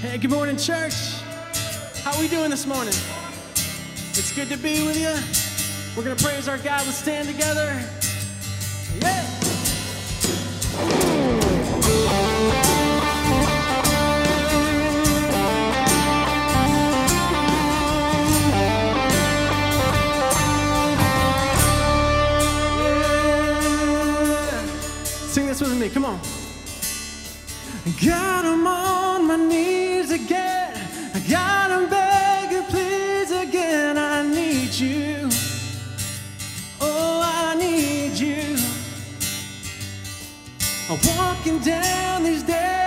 Hey, good morning, church. How we doing this morning? It's good to be with you. We're gonna praise our God. Let's stand together. Yeah. Sing this with me, come on. God, I'm on my knees. looking down these days.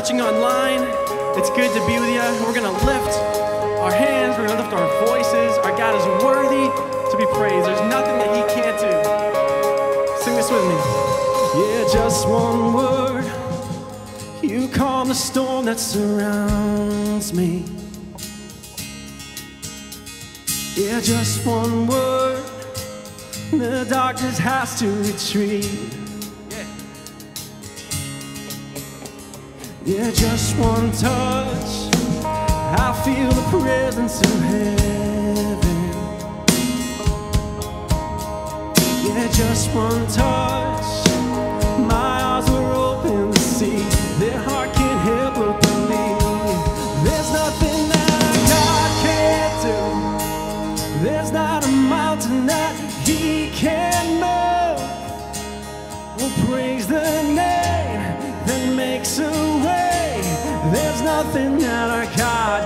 watching online, it's good to be with you. We're going to lift our hands, we're going to lift our voices. Our God is worthy to be praised. There's nothing that He can't do. Sing this with me. Yeah, just one word. You calm the storm that surrounds me. Yeah, just one word. The darkness has to retreat. Yeah, just one touch. I feel the presence of heaven. Yeah, just one touch.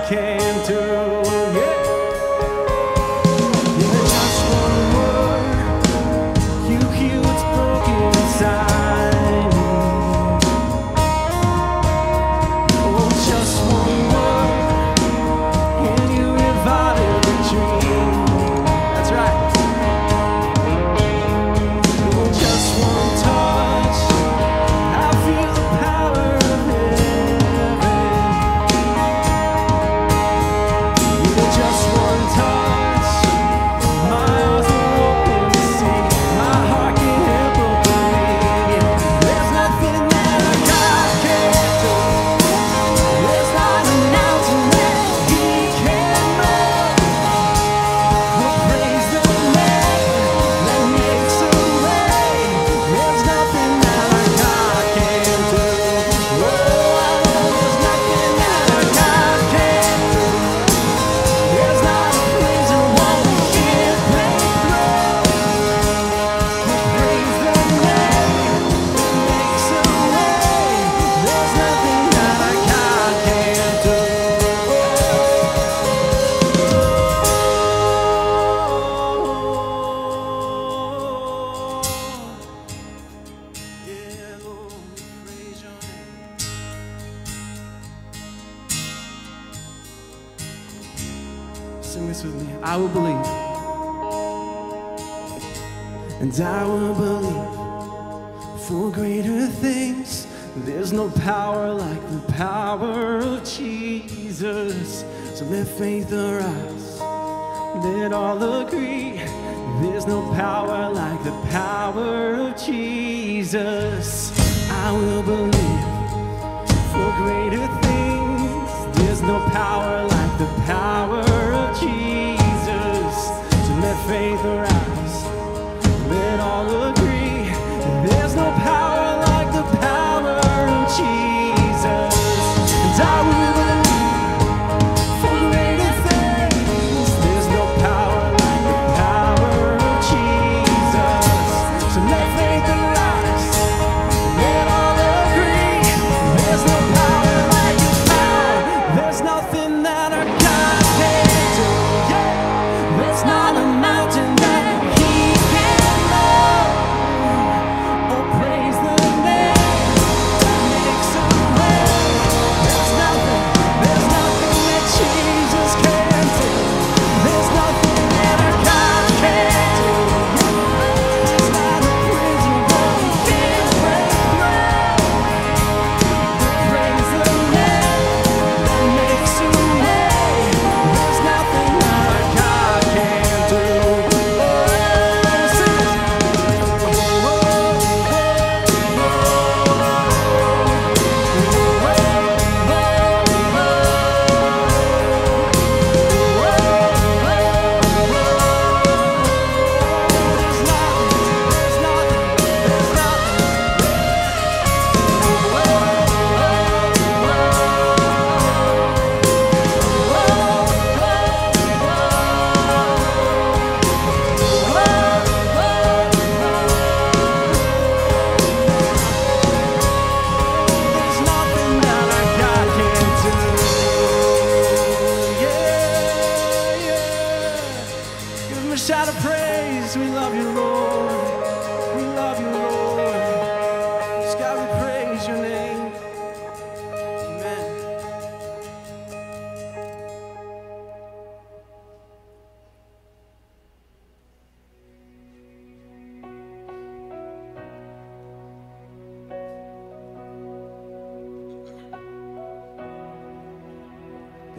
can do.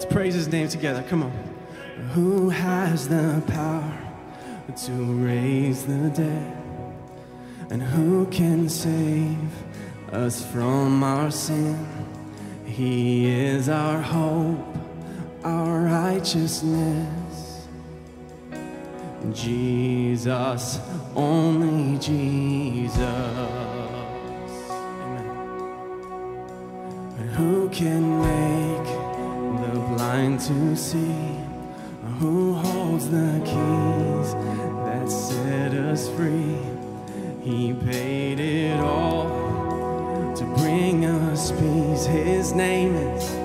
Let's praise his name together. Come on. Who has the power to raise the dead? And who can save us from our sin? He is our hope, our righteousness. Jesus, only Jesus. see who holds the keys that set us free. He paid it all to bring us peace. His name is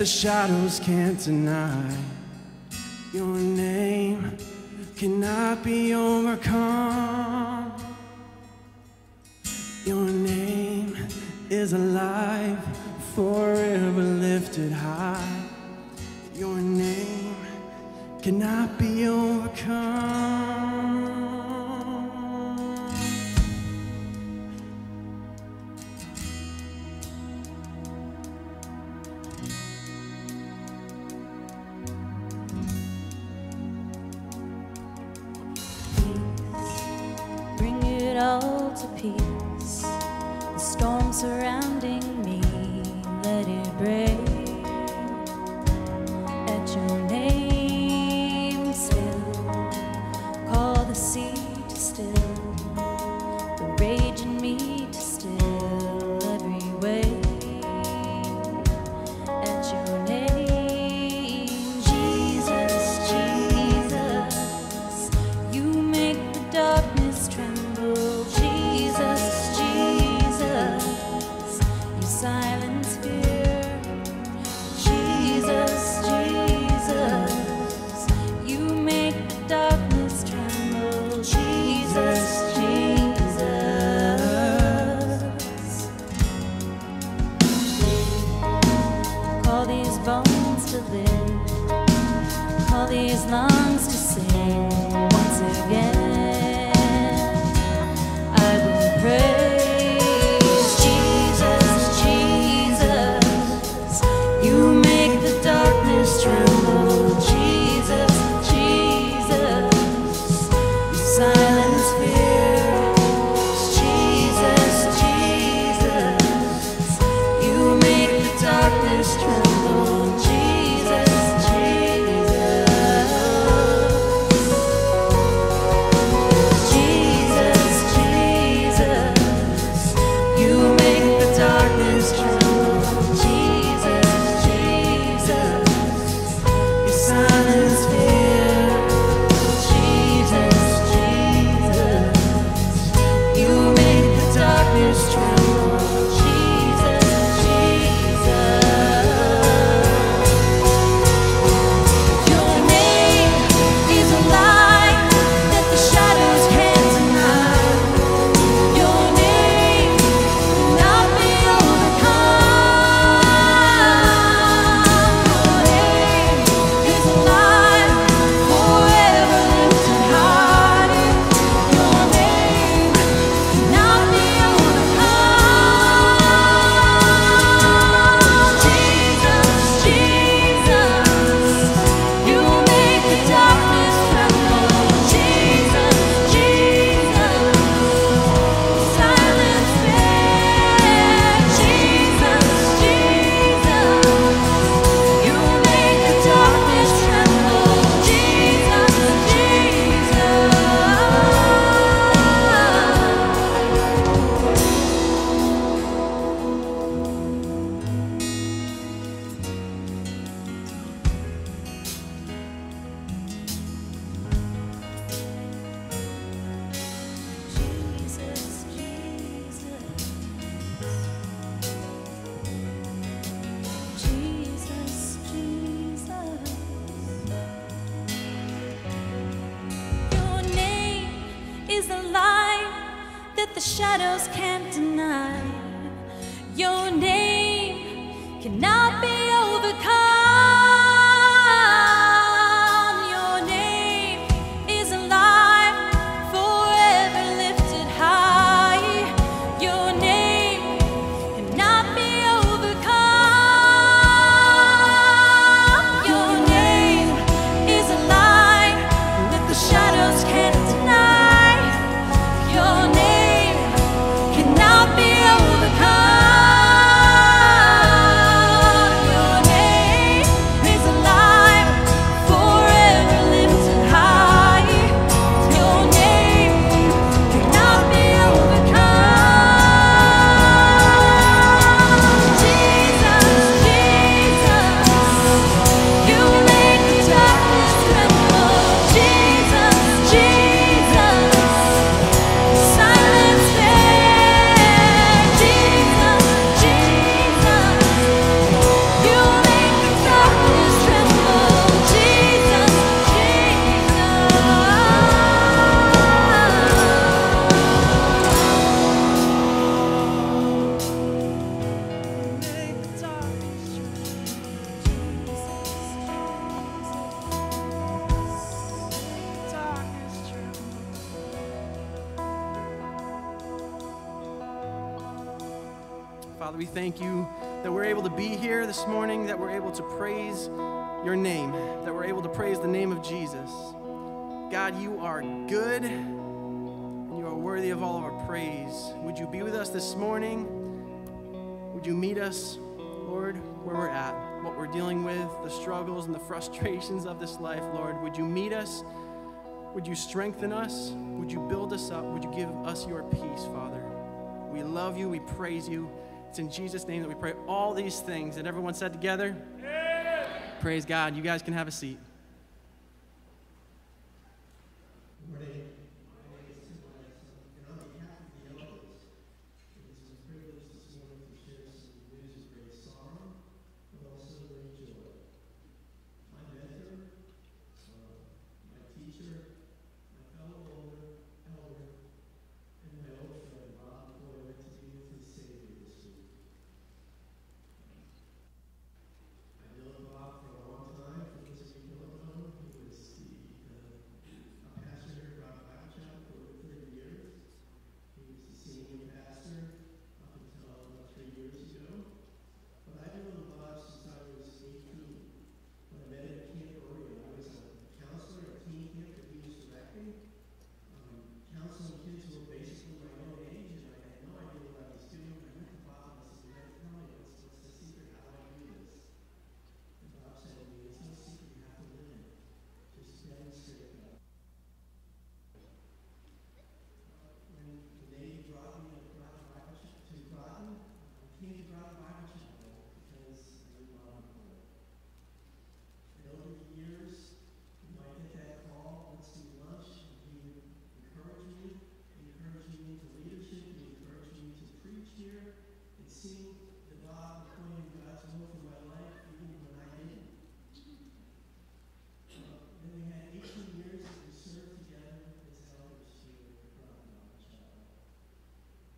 the shadows can't deny. Your name cannot be overcome. Your name is alive, forever lifted high. Call these lungs to sing shadows can't deny. God, you are good and you are worthy worthy of all of our praise. Would you be with us this morning? Would you meet us, Lord, where we're at, what we're dealing with, the struggles and the frustrations of this life, Lord? Would you meet us? Would you strengthen us? Would you build us up? Would you give us your peace, Father? We love you. We praise you. It's in Jesus' name that we pray all these things. And everyone said together, Praise God. You guys can have a seat.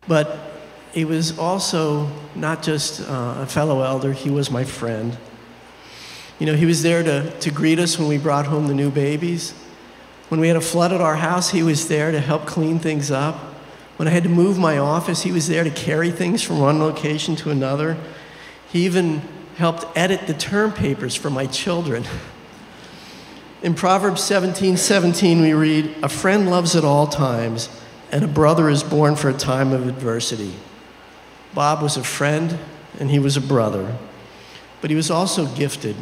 But he was also not just uh, a fellow elder, he was my friend. You know, he was there to, to greet us when we brought home the new babies. When we had a flood at our house, he was there to help clean things up. When I had to move my office, he was there to carry things from one location to another. He even helped edit the term papers for my children. In Proverbs 17 17, we read, A friend loves at all times and a brother is born for a time of adversity. Bob was a friend and he was a brother, but he was also gifted.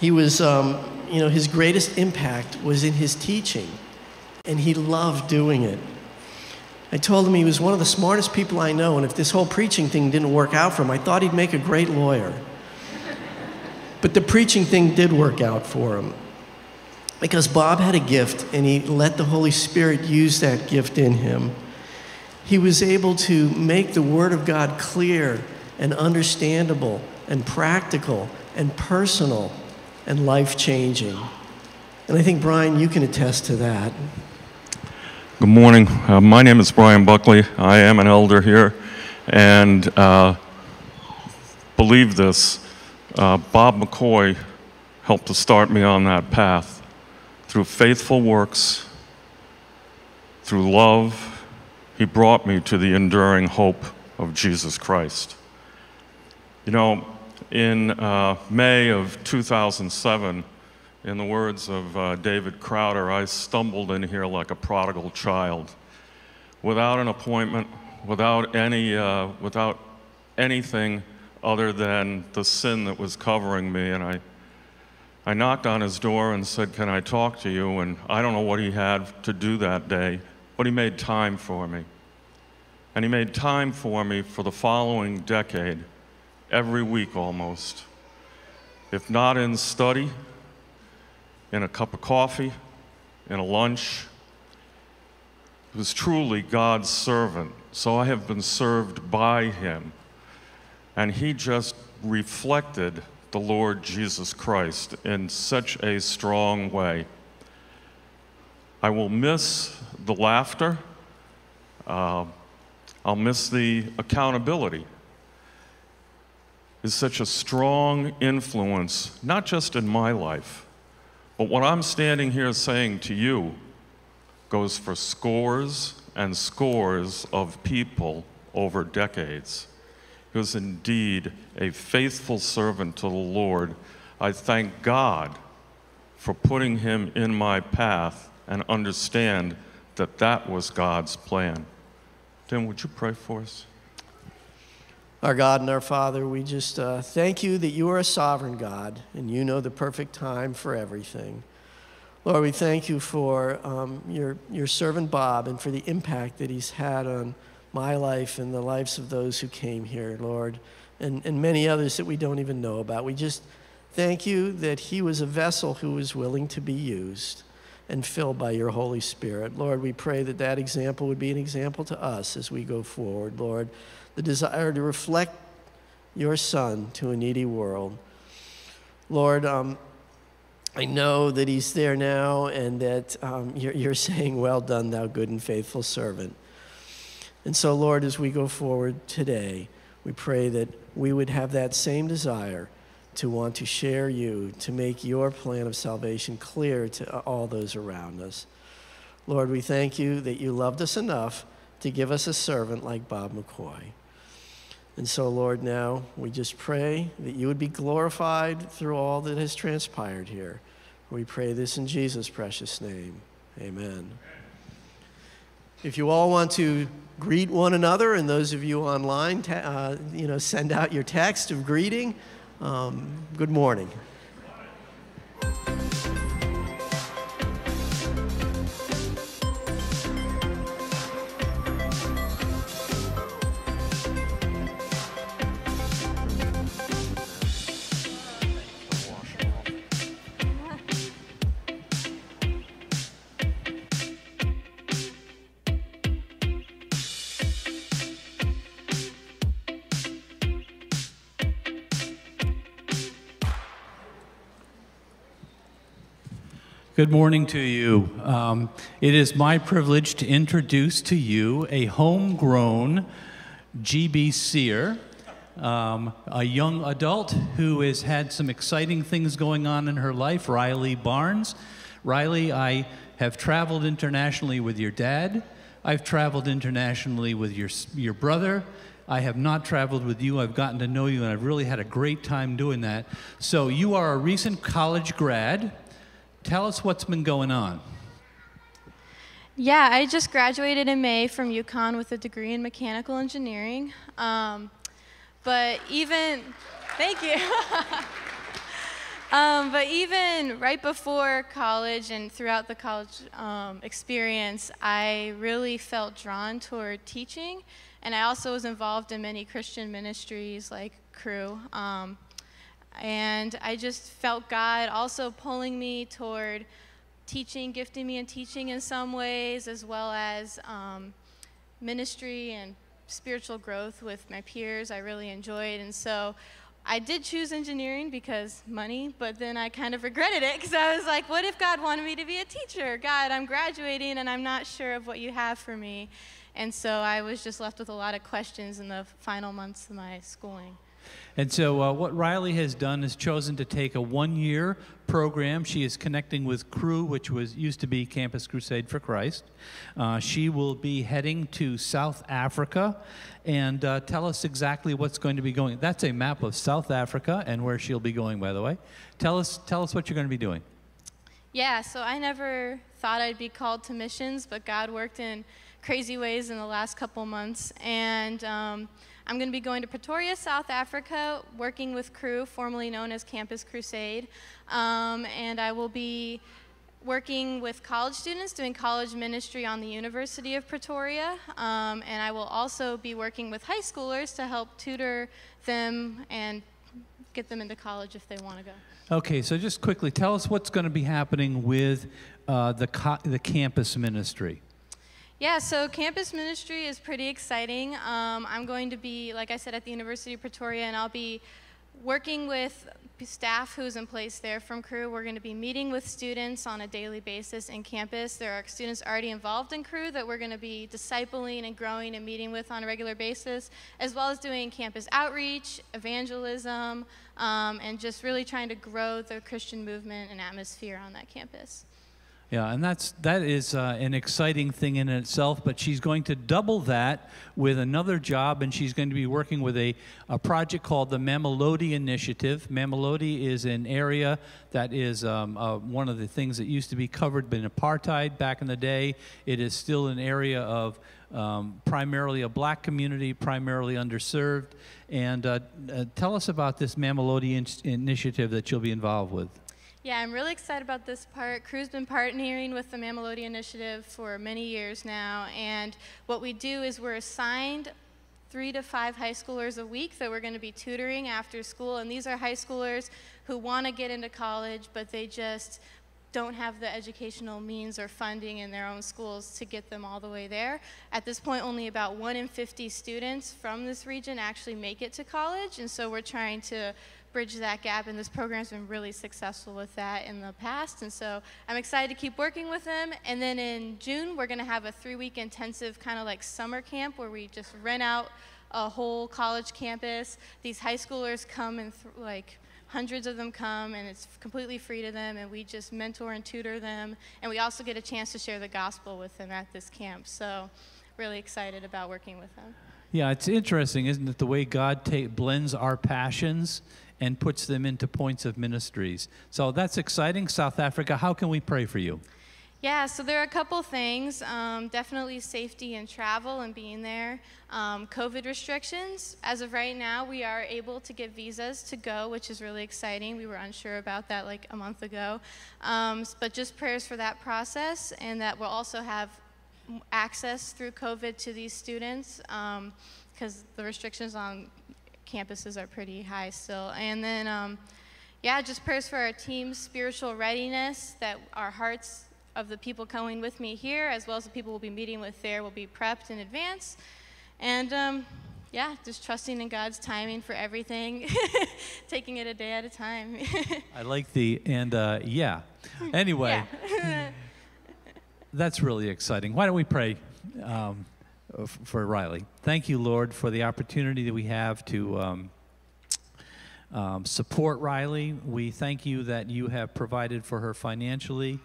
He was, um, you know, his greatest impact was in his teaching, and he loved doing it. I told him he was one of the smartest people I know, and if this whole preaching thing didn't work out for him, I thought he'd make a great lawyer. But the preaching thing did work out for him because Bob had a gift and he let the Holy Spirit use that gift in him. He was able to make the Word of God clear and understandable and practical and personal and life changing. And I think, Brian, you can attest to that. Good morning. Uh, my name is Brian Buckley. I am an elder here. And uh, believe this uh, Bob McCoy helped to start me on that path through faithful works, through love, he brought me to the enduring hope of Jesus Christ. You know, in uh, May of 2007, in the words of uh, David Crowder, I stumbled in here like a prodigal child, without an appointment, without any, uh, without anything other than the sin that was covering me, and I I knocked on his door and said, Can I talk to you? And I don't know what he had to do that day, but he made time for me. And he made time for me for the following decade, every week almost. If not in study, in a cup of coffee, in a lunch. He was truly God's servant. So I have been served by him. And he just reflected the Lord Jesus Christ in such a strong way. I will miss the laughter. Uh, I'll miss the accountability. Is such a strong influence, not just in my life, but what I'm standing here saying to you goes for scores and scores of people over decades. Was indeed a faithful servant to the Lord. I thank God for putting him in my path and understand that that was God's plan. Tim, would you pray for us? Our God and our Father, we just uh, thank you that you are a sovereign God and you know the perfect time for everything. Lord, we thank you for um, your, your servant Bob and for the impact that he's had on my life and the lives of those who came here, Lord, and, and many others that we don't even know about. We just thank you that he was a vessel who was willing to be used and filled by your Holy Spirit. Lord, we pray that that example would be an example to us as we go forward, Lord. The desire to reflect your Son to a needy world. Lord, um, I know that he's there now and that um, you're, you're saying, Well done, thou good and faithful servant. And so, Lord, as we go forward today, we pray that we would have that same desire to want to share you, to make your plan of salvation clear to all those around us. Lord, we thank you that you loved us enough to give us a servant like Bob McCoy. And so, Lord, now we just pray that you would be glorified through all that has transpired here. We pray this in Jesus' precious name. Amen. If you all want to greet one another, and those of you online, uh, you know, send out your text of greeting. Um, good morning. Good morning to you. Um, it is my privilege to introduce to you a homegrown GB seer, um, a young adult who has had some exciting things going on in her life, Riley Barnes. Riley, I have traveled internationally with your dad. I've traveled internationally with your, your brother. I have not traveled with you. I've gotten to know you, and I've really had a great time doing that. So, you are a recent college grad. Tell us what's been going on. Yeah, I just graduated in May from UConn with a degree in mechanical engineering. Um, but even, thank you. um, but even right before college and throughout the college um, experience, I really felt drawn toward teaching. And I also was involved in many Christian ministries like Cru. And I just felt God also pulling me toward teaching, gifting me in teaching in some ways, as well as um, ministry and spiritual growth with my peers. I really enjoyed. And so I did choose engineering because money, but then I kind of regretted it because I was like, what if God wanted me to be a teacher? God, I'm graduating and I'm not sure of what you have for me. And so I was just left with a lot of questions in the final months of my schooling. And so, uh, what Riley has done is chosen to take a one-year program. She is connecting with Cru, which was used to be Campus Crusade for Christ. Uh, she will be heading to South Africa, and uh, tell us exactly what's going to be going. That's a map of South Africa and where she'll be going, by the way. Tell us, tell us what you're going to be doing. Yeah, so I never thought I'd be called to missions, but God worked in crazy ways in the last couple months, and. Um, I'm going to be going to Pretoria, South Africa, working with Cru, formerly known as Campus Crusade. Um, and I will be working with college students, doing college ministry on the University of Pretoria. Um, and I will also be working with high schoolers to help tutor them and get them into college if they want to go. Okay, so just quickly, tell us what's going to be happening with uh, the, the campus ministry. Yeah, so campus ministry is pretty exciting. Um, I'm going to be, like I said, at the University of Pretoria, and I'll be working with staff who's in place there from Cru. We're going to be meeting with students on a daily basis in campus. There are students already involved in Cru that we're going to be discipling and growing and meeting with on a regular basis, as well as doing campus outreach, evangelism, um, and just really trying to grow the Christian movement and atmosphere on that campus. Yeah, and that's that is uh, an exciting thing in itself. But she's going to double that with another job, and she's going to be working with a, a project called the Mamelodi Initiative. Mamelodi is an area that is um, uh, one of the things that used to be covered by apartheid back in the day. It is still an area of um, primarily a black community, primarily underserved. And uh, uh, tell us about this Mamelodi in- initiative that you'll be involved with. Yeah, I'm really excited about this part. Cru's been partnering with the Mamelodi Initiative for many years now, and what we do is we're assigned three to five high schoolers a week that we're going to be tutoring after school, and these are high schoolers who want to get into college, but they just don't have the educational means or funding in their own schools to get them all the way there. At this point, only about 1 in 50 students from this region actually make it to college, and so we're trying to bridge that gap, and this program's been really successful with that in the past, and so I'm excited to keep working with them. And then in June, we're going to have a three-week intensive kind of like summer camp where we just rent out a whole college campus. These high schoolers come and like hundreds of them come and it's completely free to them and we just mentor and tutor them and we also get a chance to share the gospel with them at this camp so really excited about working with them Yeah, it's interesting, isn't it, the way God blends our passions and puts them into points of ministries. So that's exciting. South Africa, how can we pray for you? Yeah, so there are a couple things. Um, definitely safety and travel and being there. Um, COVID restrictions. As of right now, we are able to get visas to go, which is really exciting. We were unsure about that like a month ago. Um, but just prayers for that process and that we'll also have access through COVID to these students because the restrictions on campuses are pretty high still. And then, um, yeah, just prayers for our team's spiritual readiness, that our hearts of the people coming with me here, as well as the people we'll be meeting with there, will be prepped in advance. And um, yeah, just trusting in God's timing for everything, taking it a day at a time. I like the, and uh, yeah. Anyway, yeah. that's really exciting. Why don't we pray um, for Riley? Thank you, Lord, for the opportunity that we have to. Um, um, support Riley. We thank you that you have provided for her financially.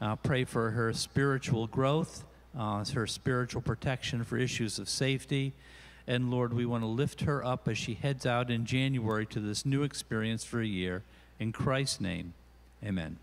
Uh, pray for her spiritual growth, uh, her spiritual protection for issues of safety. And Lord, we want to lift her up as she heads out in January to this new experience for a year. In Christ's name, amen.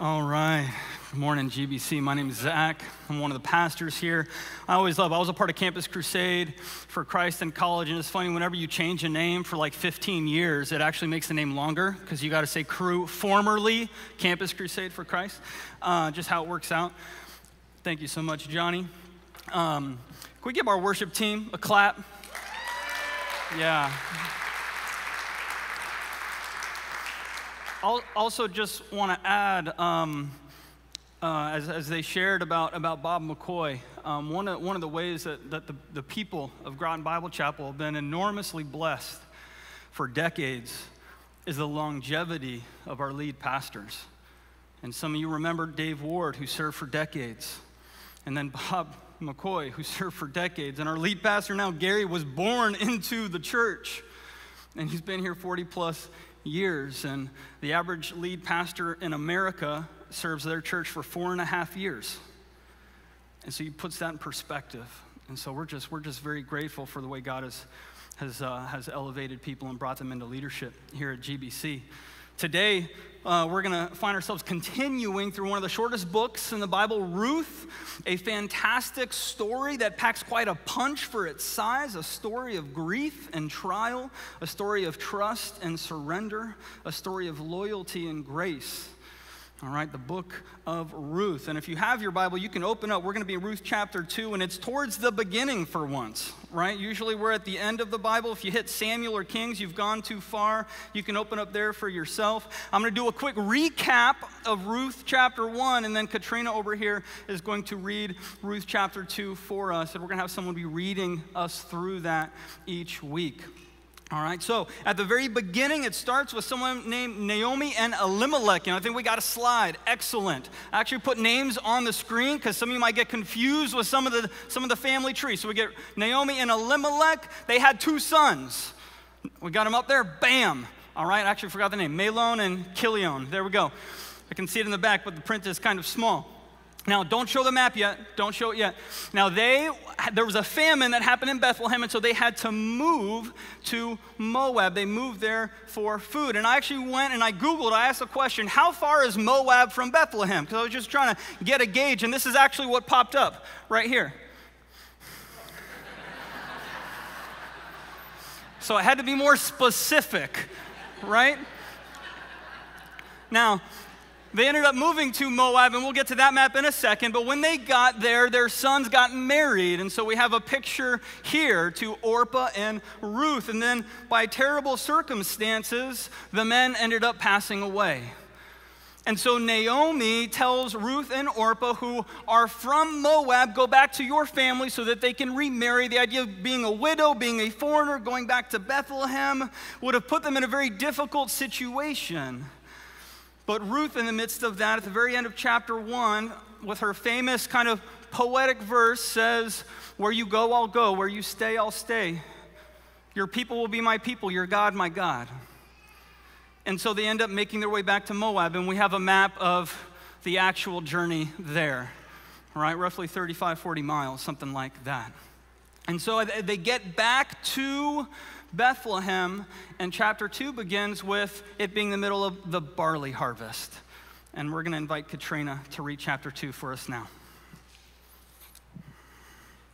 All right. Good morning, GBC. My name is Zach. I'm one of the pastors here. I always love, I was a part of Campus Crusade for Christ in college, and it's funny, whenever you change a name for like 15 years, it actually makes the name longer because you got to say Cru, formerly Campus Crusade for Christ, uh, just how it works out. Thank you so much, Johnny. Um, can we give our worship team a clap? Yeah. I'll also just want to add, um, uh, as, as they shared about, about Bob McCoy, um, one, of, one of the ways that, that the, the people of Groton Bible Chapel have been enormously blessed for decades is the longevity of our lead pastors. And some of you remember Dave Ward, who served for decades, and then Bob McCoy, who served for decades. And our lead pastor now, Gary, was born into the church, and he's been here 40 plus years. And the average lead pastor in America serves their church for four and a half years. And so he puts that in perspective. And so we're just, we're just very grateful for the way God has, has, uh, has elevated people and brought them into leadership here at GBC. Today, uh, we're going to find ourselves continuing through one of the shortest books in the Bible, Ruth, a fantastic story that packs quite a punch for its size, a story of grief and trial, a story of trust and surrender, a story of loyalty and grace. All right, the book of Ruth. And if you have your Bible, you can open up. We're going to be in Ruth chapter 2, and it's towards the beginning for once, right? Usually we're at the end of the Bible. If you hit Samuel or Kings, you've gone too far. You can open up there for yourself. I'm going to do a quick recap of Ruth chapter 1, and then Katrina over here is going to read Ruth chapter 2 for us. And we're going to have someone be reading us through that each week. All right, so at the very beginning, it starts with someone named Naomi and Elimelech. And I think we got a slide. Excellent. I actually put names on the screen because some of you might get confused with some of the some of the family tree. So we get Naomi and Elimelech. They had two sons. We got them up there. Bam. All right, I actually forgot the name. Mahlon and Chilion. There we go. I can see it in the back, but the print is kind of small. Now, don't show the map yet. Don't show it yet. Now, they there was a famine that happened in Bethlehem, and so they had to move to Moab. They moved there for food. And I actually went and I Googled, I asked the question, how far is Moab from Bethlehem? Because I was just trying to get a gauge, and this is actually what popped up right here. so I had to be more specific, right? Now, they ended up moving to Moab, and we'll get to that map in a second. But when they got there, their sons got married. And so we have a picture here to Orpah and Ruth. And then, by terrible circumstances, the men ended up passing away. And so Naomi tells Ruth and Orpah, who are from Moab, go back to your family so that they can remarry. The idea of being a widow, being a foreigner, going back to Bethlehem would have put them in a very difficult situation. But Ruth, in the midst of that, at the very end of chapter one, with her famous kind of poetic verse, says, Where you go, I'll go. Where you stay, I'll stay. Your people will be my people, your God, my God. And so they end up making their way back to Moab, and we have a map of the actual journey there, right? Roughly 35, 40 miles, something like that. And so they get back to Bethlehem, and chapter 2 begins with it being the middle of the barley harvest. And we're going to invite Katrina to read chapter 2 for us now.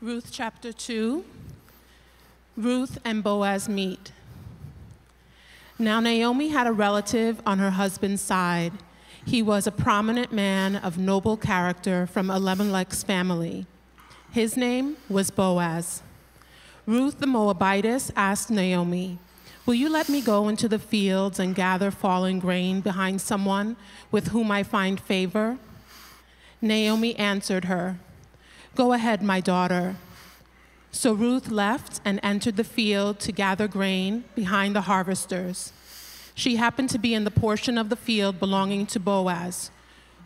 Ruth chapter 2 Ruth and Boaz meet. Now, Naomi had a relative on her husband's side. He was a prominent man of noble character from Elimelech's family. His name was Boaz. Ruth the Moabitess asked Naomi, Will you let me go into the fields and gather fallen grain behind someone with whom I find favor? Naomi answered her, Go ahead, my daughter. So Ruth left and entered the field to gather grain behind the harvesters. She happened to be in the portion of the field belonging to Boaz,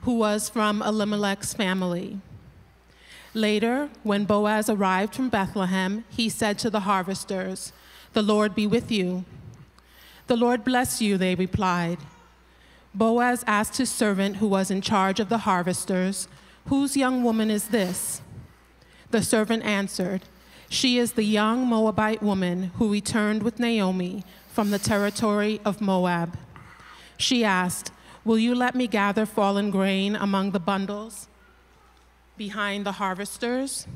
who was from Elimelech's family. Later, when Boaz arrived from Bethlehem, he said to the harvesters, The Lord be with you. The Lord bless you, they replied. Boaz asked his servant who was in charge of the harvesters, Whose young woman is this? The servant answered, She is the young Moabite woman who returned with Naomi from the territory of Moab. She asked, Will you let me gather fallen grain among the bundles? Behind the harvesters.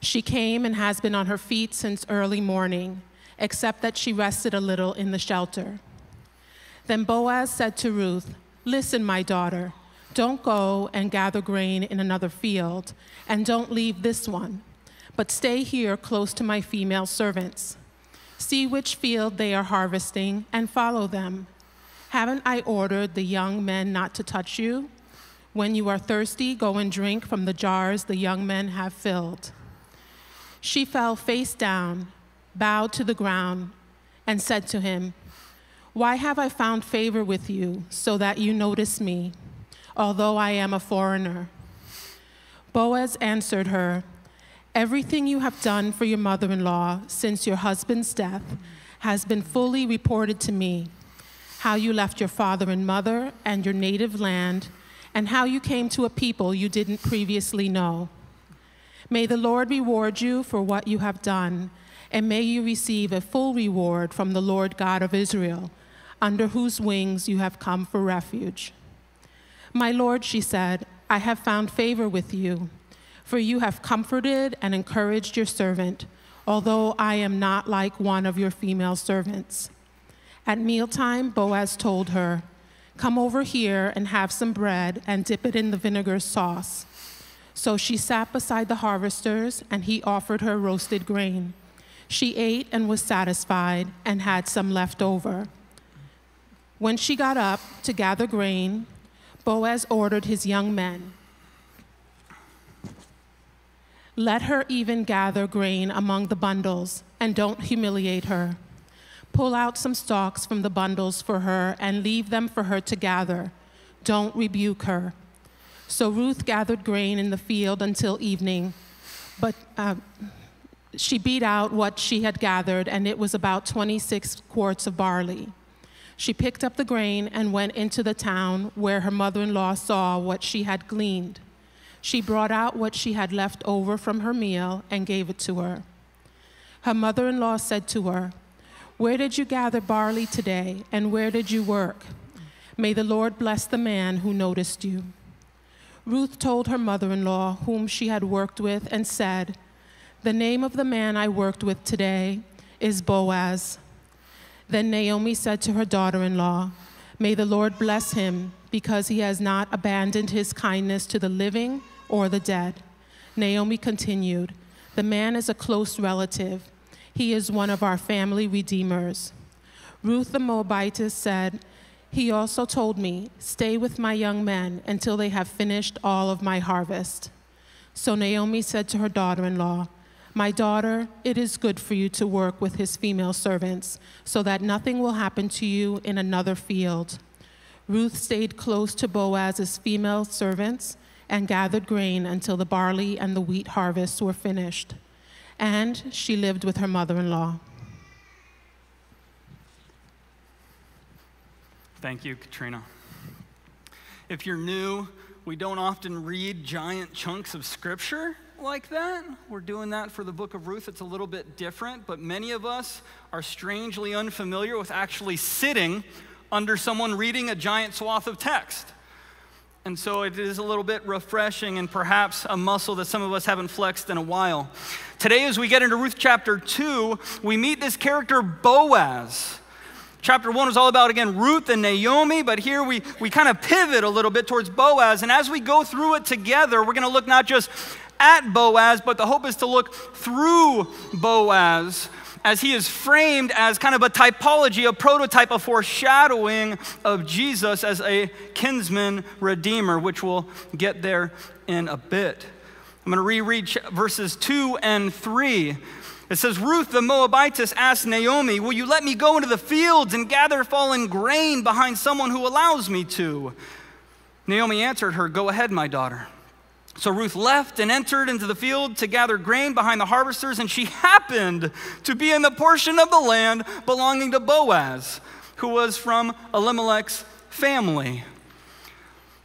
She came and has been on her feet since early morning, except that she rested a little in the shelter. Then Boaz said to Ruth, Listen, my daughter, don't go and gather grain in another field, and don't leave this one, but stay here close to my female servants. See which field they are harvesting and follow them. Haven't I ordered the young men not to touch you? When you are thirsty, go and drink from the jars the young men have filled. She fell face down, bowed to the ground, and said to him, Why have I found favor with you, so that you notice me, although I am a foreigner? Boaz answered her, Everything you have done for your mother in law since your husband's death has been fully reported to me. How you left your father and mother and your native land and how you came to a people you didn't previously know. May the Lord reward you for what you have done, and may you receive a full reward from the Lord God of Israel, under whose wings you have come for refuge. My Lord, she said, I have found favor with you, for you have comforted and encouraged your servant, although I am not like one of your female servants. At mealtime, Boaz told her, Come over here and have some bread and dip it in the vinegar sauce. So she sat beside the harvesters, and he offered her roasted grain. She ate and was satisfied and had some left over. When she got up to gather grain, Boaz ordered his young men Let her even gather grain among the bundles, and don't humiliate her. Pull out some stalks from the bundles for her and leave them for her to gather. Don't rebuke her. So Ruth gathered grain in the field until evening, but uh, she beat out what she had gathered, and it was about 26 quarts of barley. She picked up the grain and went into the town where her mother in law saw what she had gleaned. She brought out what she had left over from her meal and gave it to her. Her mother in law said to her, Where did you gather barley today, and where did you work? May the Lord bless the man who noticed you. Ruth told her mother in law, whom she had worked with, and said, The name of the man I worked with today is Boaz. Then Naomi said to her daughter in law, May the Lord bless him, because he has not abandoned his kindness to the living or the dead. Naomi continued, The man is a close relative. He is one of our family redeemers. Ruth the Moabitess said, He also told me, Stay with my young men until they have finished all of my harvest. So Naomi said to her daughter in law, My daughter, it is good for you to work with his female servants, so that nothing will happen to you in another field. Ruth stayed close to Boaz's female servants and gathered grain until the barley and the wheat harvests were finished. And she lived with her mother in law. Thank you, Katrina. If you're new, we don't often read giant chunks of scripture like that. We're doing that for the book of Ruth. It's a little bit different, but many of us are strangely unfamiliar with actually sitting under someone reading a giant swath of text. And so it is a little bit refreshing and perhaps a muscle that some of us haven't flexed in a while. Today, as we get into Ruth chapter 2, we meet this character Boaz. Chapter 1 was all about, again, Ruth and Naomi, but here we, we kind of pivot a little bit towards Boaz. And as we go through it together, we're going to look not just at Boaz, but the hope is to look through Boaz as he is framed as kind of a typology, a prototype, a foreshadowing of Jesus as a kinsman redeemer, which we'll get there in a bit. I'm going to reread verses 2 and 3. It says, Ruth the Moabitess asked Naomi, Will you let me go into the fields and gather fallen grain behind someone who allows me to? Naomi answered her, Go ahead, my daughter. So Ruth left and entered into the field to gather grain behind the harvesters, and she happened to be in the portion of the land belonging to Boaz, who was from Elimelech's family.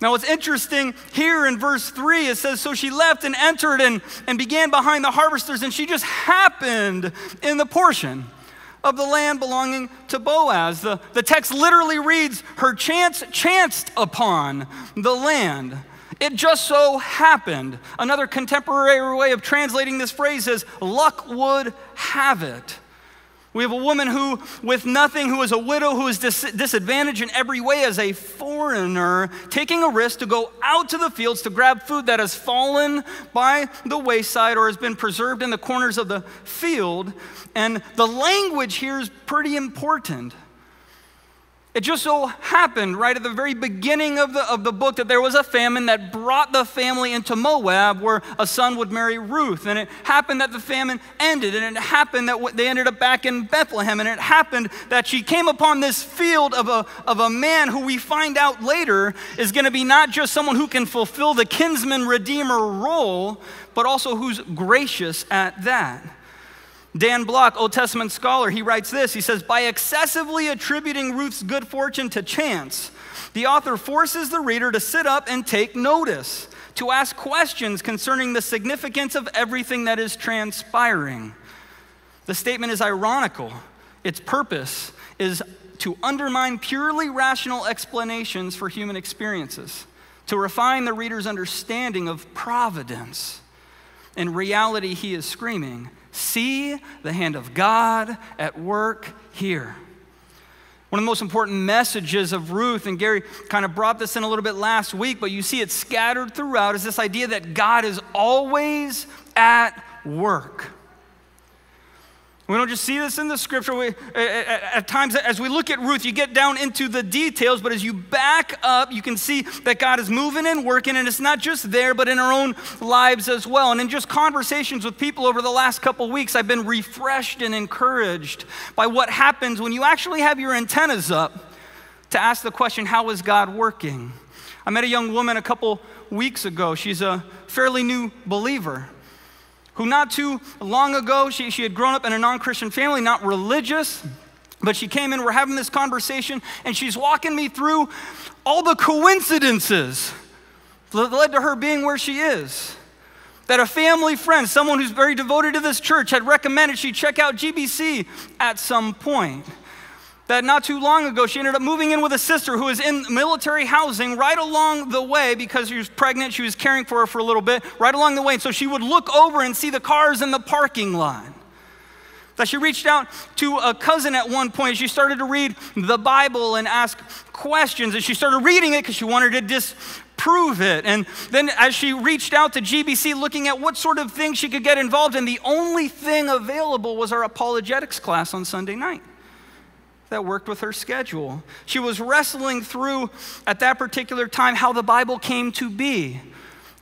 Now, what's interesting here in verse 3, it says, So she left and entered and, and began behind the harvesters, and she just happened in the portion of the land belonging to Boaz. The, the text literally reads, Her chance chanced upon the land. It just so happened. Another contemporary way of translating this phrase is luck would have it. We have a woman who, with nothing, who is a widow, who is dis- disadvantaged in every way as a foreigner, taking a risk to go out to the fields to grab food that has fallen by the wayside or has been preserved in the corners of the field. And the language here is pretty important. It just so happened right at the very beginning of the, of the book that there was a famine that brought the family into Moab where a son would marry Ruth. And it happened that the famine ended. And it happened that they ended up back in Bethlehem. And it happened that she came upon this field of a, of a man who we find out later is going to be not just someone who can fulfill the kinsman redeemer role, but also who's gracious at that. Dan Block, Old Testament scholar, he writes this. He says, By excessively attributing Ruth's good fortune to chance, the author forces the reader to sit up and take notice, to ask questions concerning the significance of everything that is transpiring. The statement is ironical. Its purpose is to undermine purely rational explanations for human experiences, to refine the reader's understanding of providence. In reality, he is screaming, See the hand of God at work here. One of the most important messages of Ruth, and Gary kind of brought this in a little bit last week, but you see it scattered throughout, is this idea that God is always at work. We don't just see this in the scripture. We, at, at times, as we look at Ruth, you get down into the details, but as you back up, you can see that God is moving and working, and it's not just there, but in our own lives as well. And in just conversations with people over the last couple weeks, I've been refreshed and encouraged by what happens when you actually have your antennas up to ask the question, How is God working? I met a young woman a couple weeks ago. She's a fairly new believer who not too long ago, she, she had grown up in a non Christian family, not religious, but she came in, we're having this conversation, and she's walking me through all the coincidences that led to her being where she is. That a family friend, someone who's very devoted to this church, had recommended she check out GBC at some point that not too long ago she ended up moving in with a sister who was in military housing right along the way because she was pregnant. She was caring for her for a little bit, right along the way. And so she would look over and see the cars in the parking lot. That she reached out to a cousin at one point. She started to read the Bible and ask questions. And she started reading it because she wanted to disprove it. And then as she reached out to GBC looking at what sort of things she could get involved in, the only thing available was our apologetics class on Sunday night that worked with her schedule. She was wrestling through at that particular time how the Bible came to be.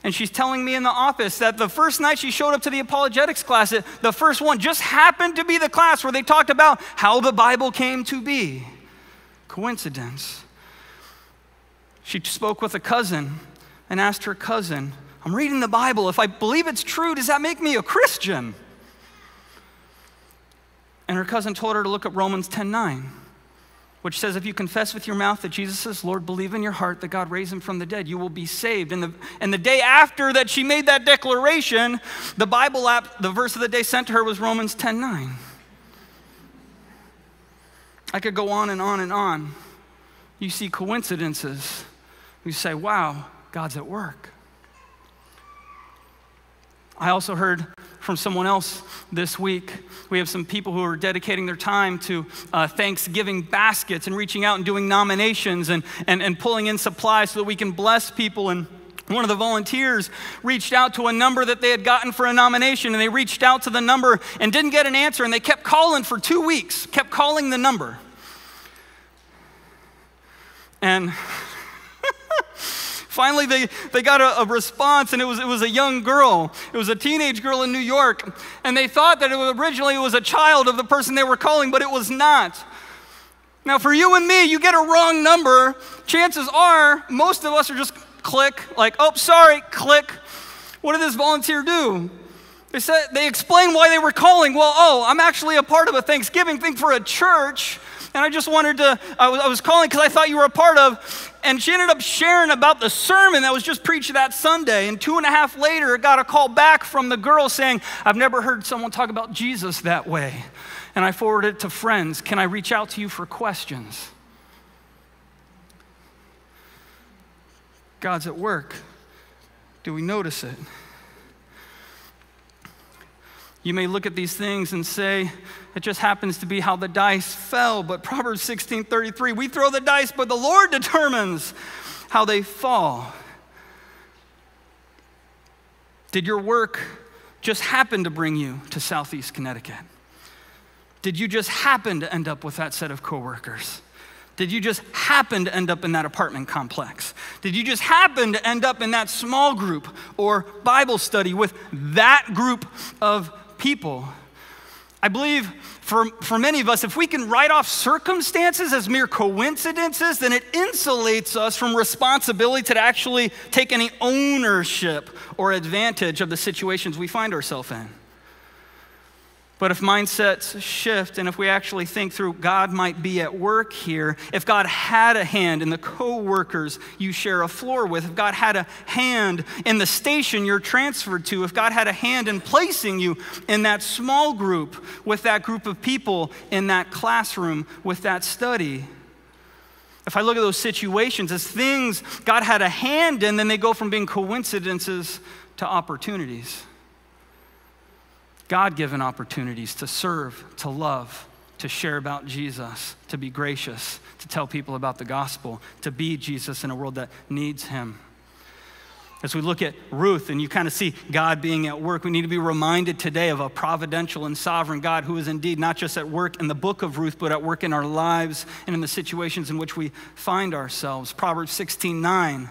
And she's telling me in the office that the first night she showed up to the apologetics class, the first one just happened to be the class where they talked about how the Bible came to be. Coincidence. She spoke with a cousin and asked her cousin, I'm reading the Bible. If I believe it's true, does that make me a Christian? And her cousin told her to look at Romans 10 9 which says, If you confess with your mouth that Jesus is Lord, believe in your heart that God raised him from the dead, you will be saved. And the, and the day after that she made that declaration, the Bible app, the verse of the day sent to her was Romans 10 9. I could go on and on and on. You see coincidences. You say, wow, God's at work. I also heard from someone else this week. We have some people who are dedicating their time to uh, Thanksgiving baskets and reaching out and doing nominations and, and, and pulling in supplies so that we can bless people. And one of the volunteers reached out to a number that they had gotten for a nomination, and they reached out to the number and didn't get an answer, and they kept calling for two weeks, kept calling the number. And Finally, they, they got a, a, response, and it was, it was a young girl. It was a teenage girl in New York. And they thought that it was, originally it was a child of the person they were calling, but it was not. Now, for you and me, you get a wrong number. Chances are, most of us are just click, like, oh, sorry, click. What did this volunteer do? They said they explained why they were calling. Well, oh, I'm actually a part of a Thanksgiving thing for a church, and I just wanted to. I was, I was calling because I thought you were a part of. And she ended up sharing about the sermon that was just preached that Sunday. And two and a half later, got a call back from the girl saying, I've never heard someone talk about Jesus that way. And I forwarded it to friends. Can I reach out to you for questions? God's at work. Do we notice it? You may look at these things and say, it just happens to be how the dice fell. But Proverbs 16 33, we throw the dice, but the Lord determines how they fall. Did your work just happen to bring you to Southeast Connecticut? Did you just happen to end up with that set of coworkers? Did you just happen to end up in that apartment complex? Did you just happen to end up in that small group or Bible study with that group of people? I believe for, for many of us, if we can write off circumstances as mere coincidences, then it insulates us from responsibility to actually take any ownership or advantage of the situations we find ourselves in. But if mindsets shift and if we actually think through God might be at work here, if God had a hand in the coworkers you share a floor with, if God had a hand in the station you're transferred to, if God had a hand in placing you in that small group with that group of people in that classroom with that study, if I look at those situations as things God had a hand in, then they go from being coincidences to opportunities. God given opportunities to serve, to love, to share about Jesus, to be gracious, to tell people about the gospel, to be Jesus in a world that needs him. As we look at Ruth and you kind of see God being at work, we need to be reminded today of a providential and sovereign God who is indeed not just at work in the book of Ruth, but at work in our lives and in the situations in which we find ourselves. Proverbs 16 9.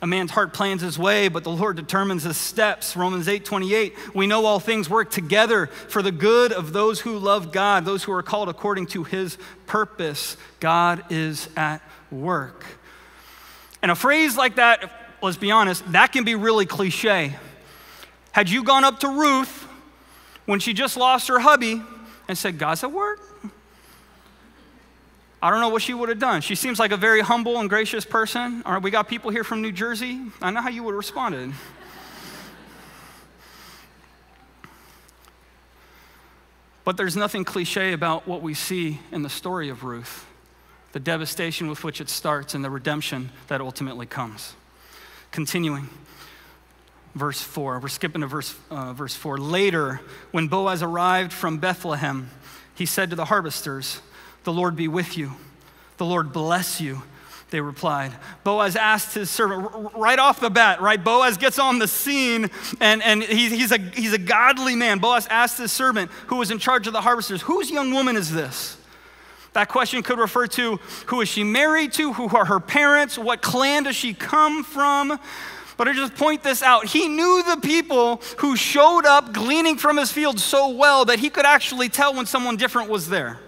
A man's heart plans his way, but the Lord determines his steps. Romans 8 28. We know all things work together for the good of those who love God, those who are called according to his purpose. God is at work. And a phrase like that, let's be honest, that can be really cliche. Had you gone up to Ruth when she just lost her hubby and said, God's at work? I don't know what she would have done. She seems like a very humble and gracious person. All right, we got people here from New Jersey. I know how you would have responded. But there's nothing cliche about what we see in the story of Ruth the devastation with which it starts and the redemption that ultimately comes. Continuing, verse 4. We're skipping to verse, uh, verse 4. Later, when Boaz arrived from Bethlehem, he said to the harvesters, The Lord be with you. The Lord bless you. They replied. Boaz asked his servant right off the bat, right? Boaz gets on the scene and, and he's, he's, a, he's a godly man. Boaz asked his servant who was in charge of the harvesters, Whose young woman is this? That question could refer to who is she married to? Who are her parents? What clan does she come from? But I just point this out. He knew the people who showed up gleaning from his field so well that he could actually tell when someone different was there.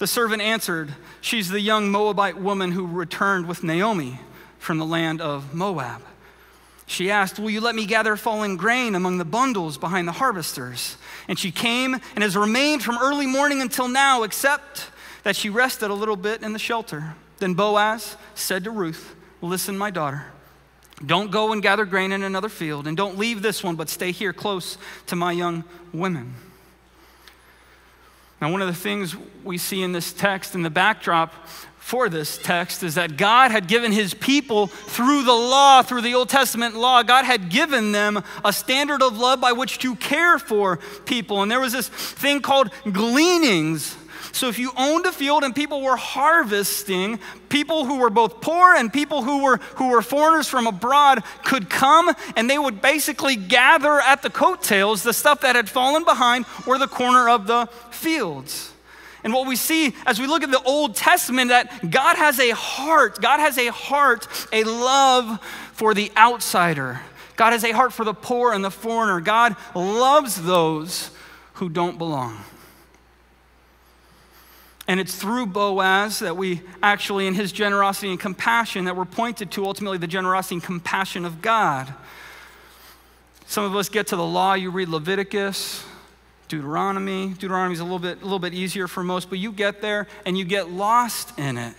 The servant answered, She's the young Moabite woman who returned with Naomi from the land of Moab. She asked, Will you let me gather fallen grain among the bundles behind the harvesters? And she came and has remained from early morning until now, except that she rested a little bit in the shelter. Then Boaz said to Ruth, Listen, my daughter, don't go and gather grain in another field, and don't leave this one, but stay here close to my young women. Now, one of the things we see in this text, in the backdrop for this text, is that God had given his people through the law, through the Old Testament law, God had given them a standard of love by which to care for people. And there was this thing called gleanings. So if you owned a field and people were harvesting, people who were both poor and people who were who were foreigners from abroad could come and they would basically gather at the coattails the stuff that had fallen behind or the corner of the fields. And what we see as we look at the Old Testament that God has a heart, God has a heart, a love for the outsider. God has a heart for the poor and the foreigner. God loves those who don't belong. And it's through Boaz that we actually, in his generosity and compassion, that we're pointed to ultimately the generosity and compassion of God. Some of us get to the law, you read Leviticus, Deuteronomy. Deuteronomy is a little bit, a little bit easier for most, but you get there and you get lost in it.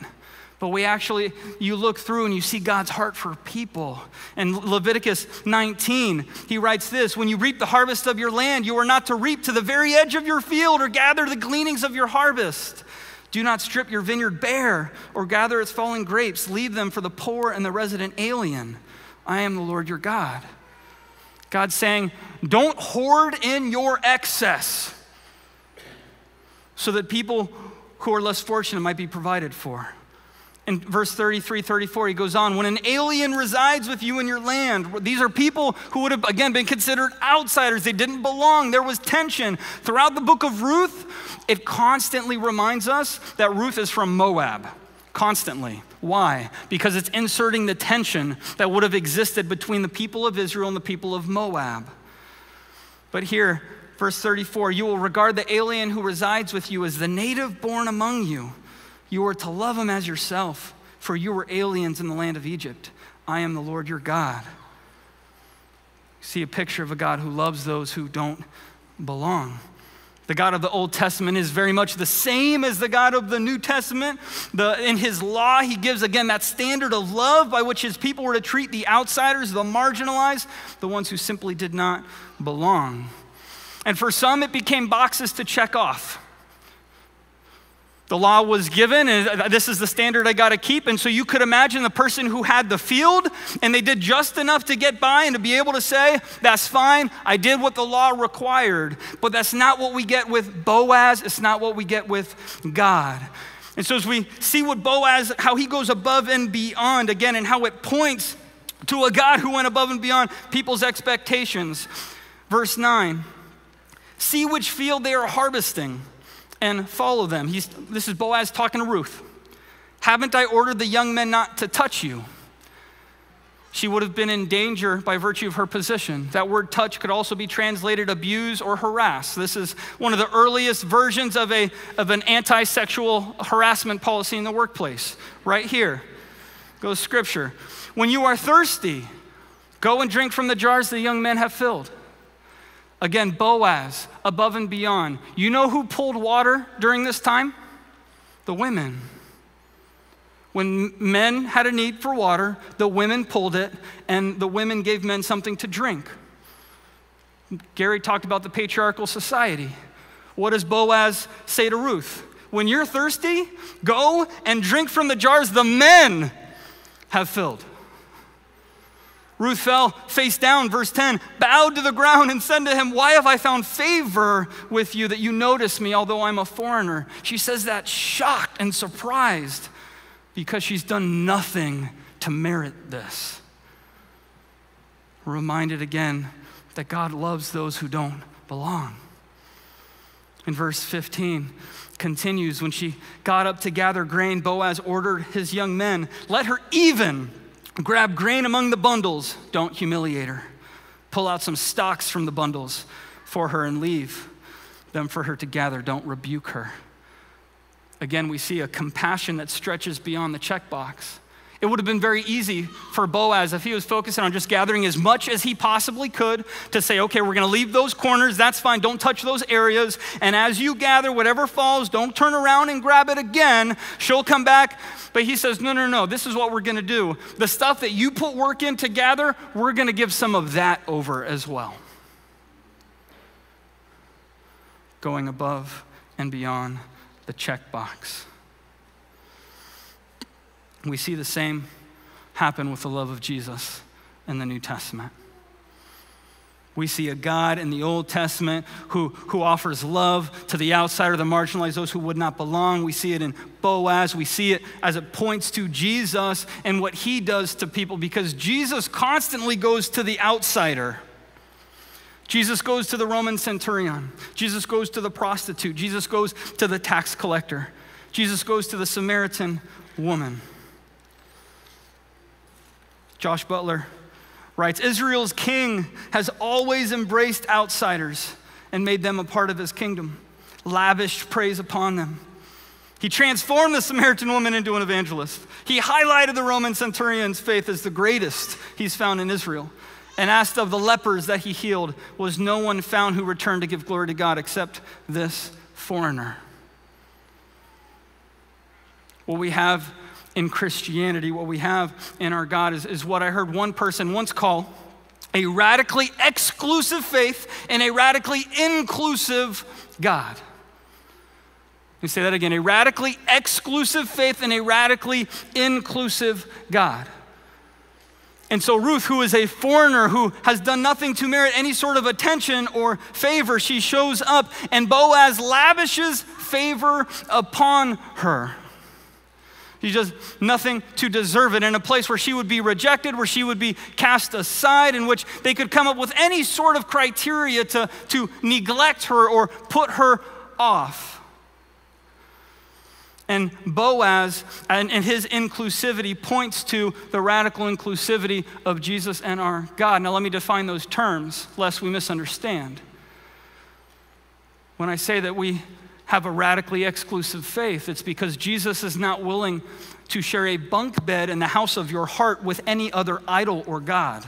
But we actually, you look through and you see God's heart for people. And Leviticus 19, he writes this When you reap the harvest of your land, you are not to reap to the very edge of your field or gather the gleanings of your harvest. Do not strip your vineyard bare or gather its fallen grapes. Leave them for the poor and the resident alien. I am the Lord your God. God's saying, don't hoard in your excess so that people who are less fortunate might be provided for. In verse 33, 34, he goes on, when an alien resides with you in your land, these are people who would have, again, been considered outsiders. They didn't belong. There was tension. Throughout the book of Ruth, it constantly reminds us that Ruth is from Moab. Constantly. Why? Because it's inserting the tension that would have existed between the people of Israel and the people of Moab. But here, verse 34 you will regard the alien who resides with you as the native born among you. You are to love him as yourself, for you were aliens in the land of Egypt. I am the Lord your God. See a picture of a God who loves those who don't belong. The God of the Old Testament is very much the same as the God of the New Testament. The, in his law, he gives again that standard of love by which his people were to treat the outsiders, the marginalized, the ones who simply did not belong. And for some, it became boxes to check off. The law was given, and this is the standard I got to keep. And so you could imagine the person who had the field and they did just enough to get by and to be able to say, That's fine, I did what the law required. But that's not what we get with Boaz, it's not what we get with God. And so as we see what Boaz, how he goes above and beyond again, and how it points to a God who went above and beyond people's expectations. Verse 9 See which field they are harvesting and follow them. He's, this is Boaz talking to Ruth. Haven't I ordered the young men not to touch you? She would have been in danger by virtue of her position. That word touch could also be translated abuse or harass. This is one of the earliest versions of, a, of an anti sexual harassment policy in the workplace. Right here goes scripture. When you are thirsty, go and drink from the jars the young men have filled. Again, Boaz, above and beyond. You know who pulled water during this time? The women. When men had a need for water, the women pulled it, and the women gave men something to drink. Gary talked about the patriarchal society. What does Boaz say to Ruth? When you're thirsty, go and drink from the jars the men have filled. Ruth fell face down, verse 10, bowed to the ground and said to him, Why have I found favor with you that you notice me, although I'm a foreigner? She says that shocked and surprised because she's done nothing to merit this. Reminded again that God loves those who don't belong. In verse 15, continues when she got up to gather grain, Boaz ordered his young men, Let her even grab grain among the bundles. Don't humiliate her. Pull out some stalks from the bundles for her and leave them for her to gather. Don't rebuke her. Again, we see a compassion that stretches beyond the checkbox. It would have been very easy for Boaz if he was focusing on just gathering as much as he possibly could to say, okay, we're going to leave those corners. That's fine. Don't touch those areas. And as you gather, whatever falls, don't turn around and grab it again. She'll come back. But he says, no, no, no. This is what we're going to do. The stuff that you put work in to gather, we're going to give some of that over as well. Going above and beyond the checkbox. We see the same happen with the love of Jesus in the New Testament. We see a God in the Old Testament who, who offers love to the outsider, the marginalized, those who would not belong. We see it in Boaz. We see it as it points to Jesus and what he does to people because Jesus constantly goes to the outsider. Jesus goes to the Roman centurion. Jesus goes to the prostitute. Jesus goes to the tax collector. Jesus goes to the Samaritan woman. Josh Butler writes Israel's king has always embraced outsiders and made them a part of his kingdom, lavished praise upon them. He transformed the Samaritan woman into an evangelist. He highlighted the Roman centurion's faith as the greatest he's found in Israel and asked of the lepers that he healed, Was no one found who returned to give glory to God except this foreigner? What we have in Christianity, what we have in our God is, is what I heard one person once call a radically exclusive faith and a radically inclusive God. Let me say that again a radically exclusive faith and a radically inclusive God. And so, Ruth, who is a foreigner who has done nothing to merit any sort of attention or favor, she shows up, and Boaz lavishes favor upon her. He does nothing to deserve it. In a place where she would be rejected, where she would be cast aside, in which they could come up with any sort of criteria to, to neglect her or put her off. And Boaz and, and, his inclusivity points to the radical inclusivity of Jesus and our God. Now, let me define those terms, lest we misunderstand. When I say that we have a radically exclusive faith, it's because Jesus is not willing to share a bunk bed in the house of your heart with any other idol or God.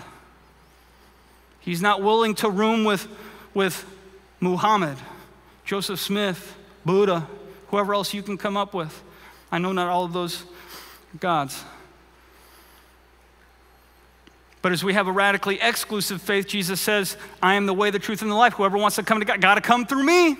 He's not willing to room with, with Muhammad, Joseph Smith, Buddha, whoever else you can come up with. I know not all of those gods. But as we have a radically exclusive faith, Jesus says, I am the way, the truth, and the life. Whoever wants to come to God, got to come through me.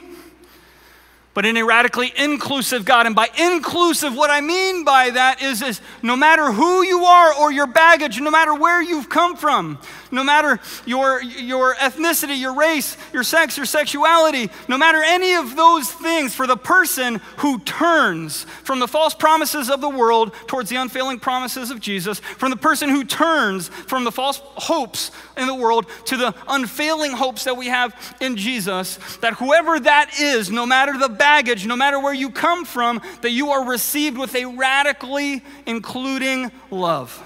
But in a radically inclusive God. And by inclusive, what I mean by that is, is no matter who you are or your baggage, no matter where you've come from, no matter your, your ethnicity, your race, your sex, your sexuality, no matter any of those things, for the person who turns from the false promises of the world towards the unfailing promises of Jesus, from the person who turns from the false hopes in the world to the unfailing hopes that we have in Jesus, that whoever that is, no matter the baggage, no matter where you come from, that you are received with a radically including love.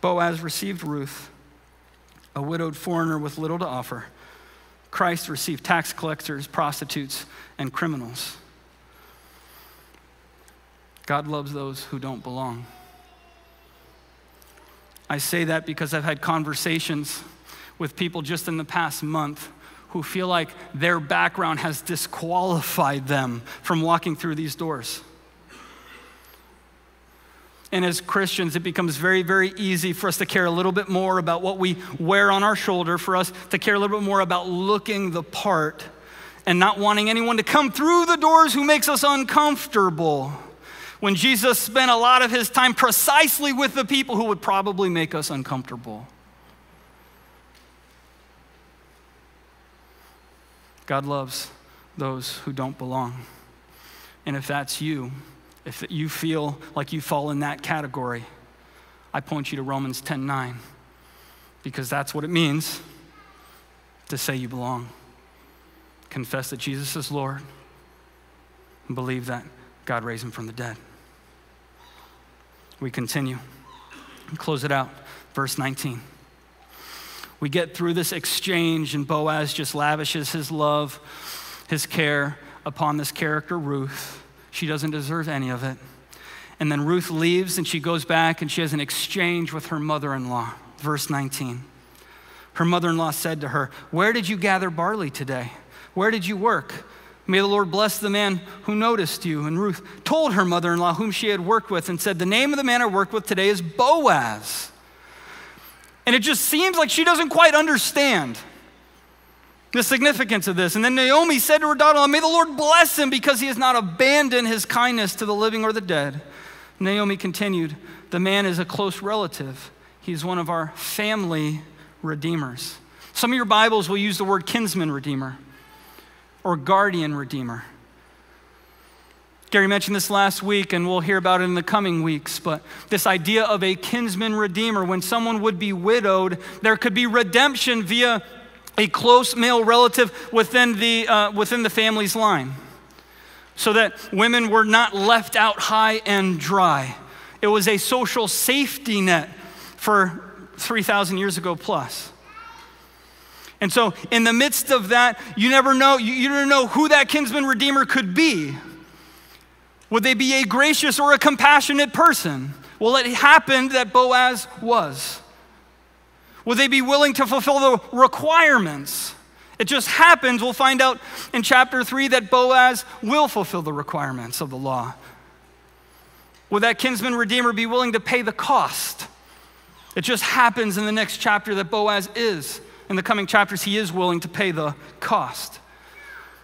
Boaz received Ruth, a widowed foreigner with little to offer. Christ received tax collectors, prostitutes, and criminals. God loves those who don't belong. I say that because I've had conversations with people just in the past month who feel like their background has disqualified them from walking through these doors. And as Christians, it becomes very, very easy for us to care a little bit more about what we wear on our shoulder, for us to care a little bit more about looking the part and not wanting anyone to come through the doors who makes us uncomfortable. When Jesus spent a lot of his time precisely with the people who would probably make us uncomfortable. God loves those who don't belong. And if that's you, if you feel like you fall in that category, I point you to Romans 10:9 because that's what it means to say you belong. Confess that Jesus is Lord and believe that God raised him from the dead. We continue close it out. Verse 19. We get through this exchange, and Boaz just lavishes his love, his care upon this character, Ruth. She doesn't deserve any of it. And then Ruth leaves and she goes back and she has an exchange with her mother in law. Verse 19. Her mother in law said to her, Where did you gather barley today? Where did you work? May the Lord bless the man who noticed you. And Ruth told her mother in law, whom she had worked with, and said, The name of the man I worked with today is Boaz. And it just seems like she doesn't quite understand the significance of this. And then Naomi said to her daughter May the Lord bless him because he has not abandoned his kindness to the living or the dead. Naomi continued, The man is a close relative, he's one of our family redeemers. Some of your Bibles will use the word kinsman redeemer or guardian redeemer. Gary mentioned this last week, and we'll hear about it in the coming weeks. But this idea of a kinsman redeemer, when someone would be widowed, there could be redemption via a close male relative within the, uh, within the family's line, so that women were not left out high and dry. It was a social safety net for 3,000 years ago plus. And so, in the midst of that, you never know, you, you never know who that kinsman redeemer could be. Would they be a gracious or a compassionate person? Well, it happened that Boaz was. Would they be willing to fulfill the requirements? It just happens, we'll find out in chapter 3 that Boaz will fulfill the requirements of the law. Would that kinsman redeemer be willing to pay the cost? It just happens in the next chapter that Boaz is. In the coming chapters, he is willing to pay the cost.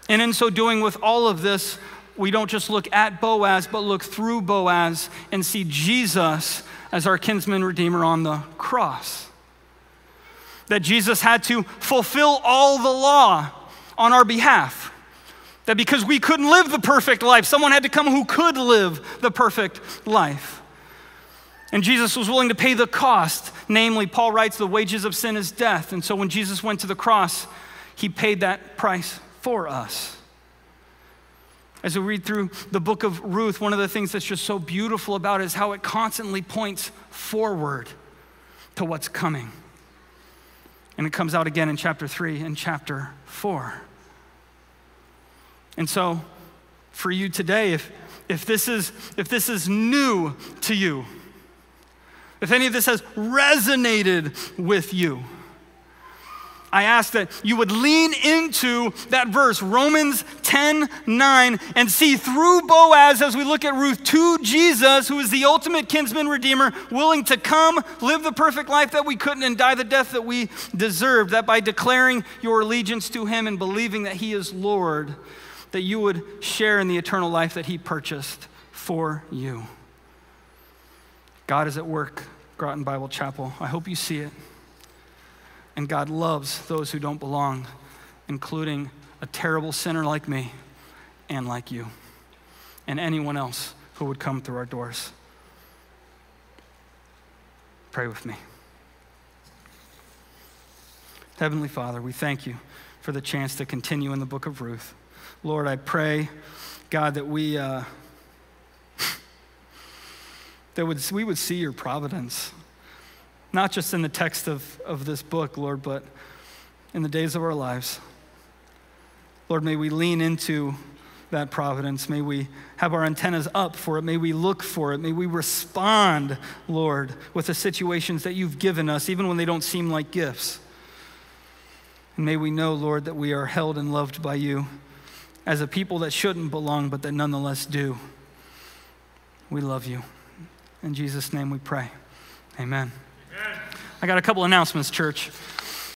And in so doing, with all of this, we don't just look at Boaz, but look through Boaz and see Jesus as our kinsman redeemer on the cross. That Jesus had to fulfill all the law on our behalf. That because we couldn't live the perfect life, someone had to come who could live the perfect life. And Jesus was willing to pay the cost. Namely, Paul writes, the wages of sin is death. And so when Jesus went to the cross, he paid that price for us. As we read through the book of Ruth, one of the things that's just so beautiful about it is how it constantly points forward to what's coming. And it comes out again in chapter 3 and chapter 4. And so, for you today, if, if, this is, if this is new to you, if any of this has resonated with you, I ask that you would lean into that verse, Romans 10 9, and see through Boaz as we look at Ruth to Jesus, who is the ultimate kinsman redeemer, willing to come, live the perfect life that we couldn't, and die the death that we deserved. That by declaring your allegiance to him and believing that he is Lord, that you would share in the eternal life that he purchased for you. God is at work, Groton Bible Chapel. I hope you see it. And God loves those who don't belong, including a terrible sinner like me and like you, and anyone else who would come through our doors. Pray with me. Heavenly Father, we thank you for the chance to continue in the book of Ruth. Lord, I pray, God, that we, uh, that would, we would see your providence, not just in the text of, of this book, Lord, but in the days of our lives. Lord, may we lean into that providence. May we have our antennas up for it. May we look for it. May we respond, Lord, with the situations that you've given us, even when they don't seem like gifts. And may we know, Lord, that we are held and loved by you as a people that shouldn't belong, but that nonetheless do. We love you. In Jesus' name we pray. Amen. I got a couple announcements, church.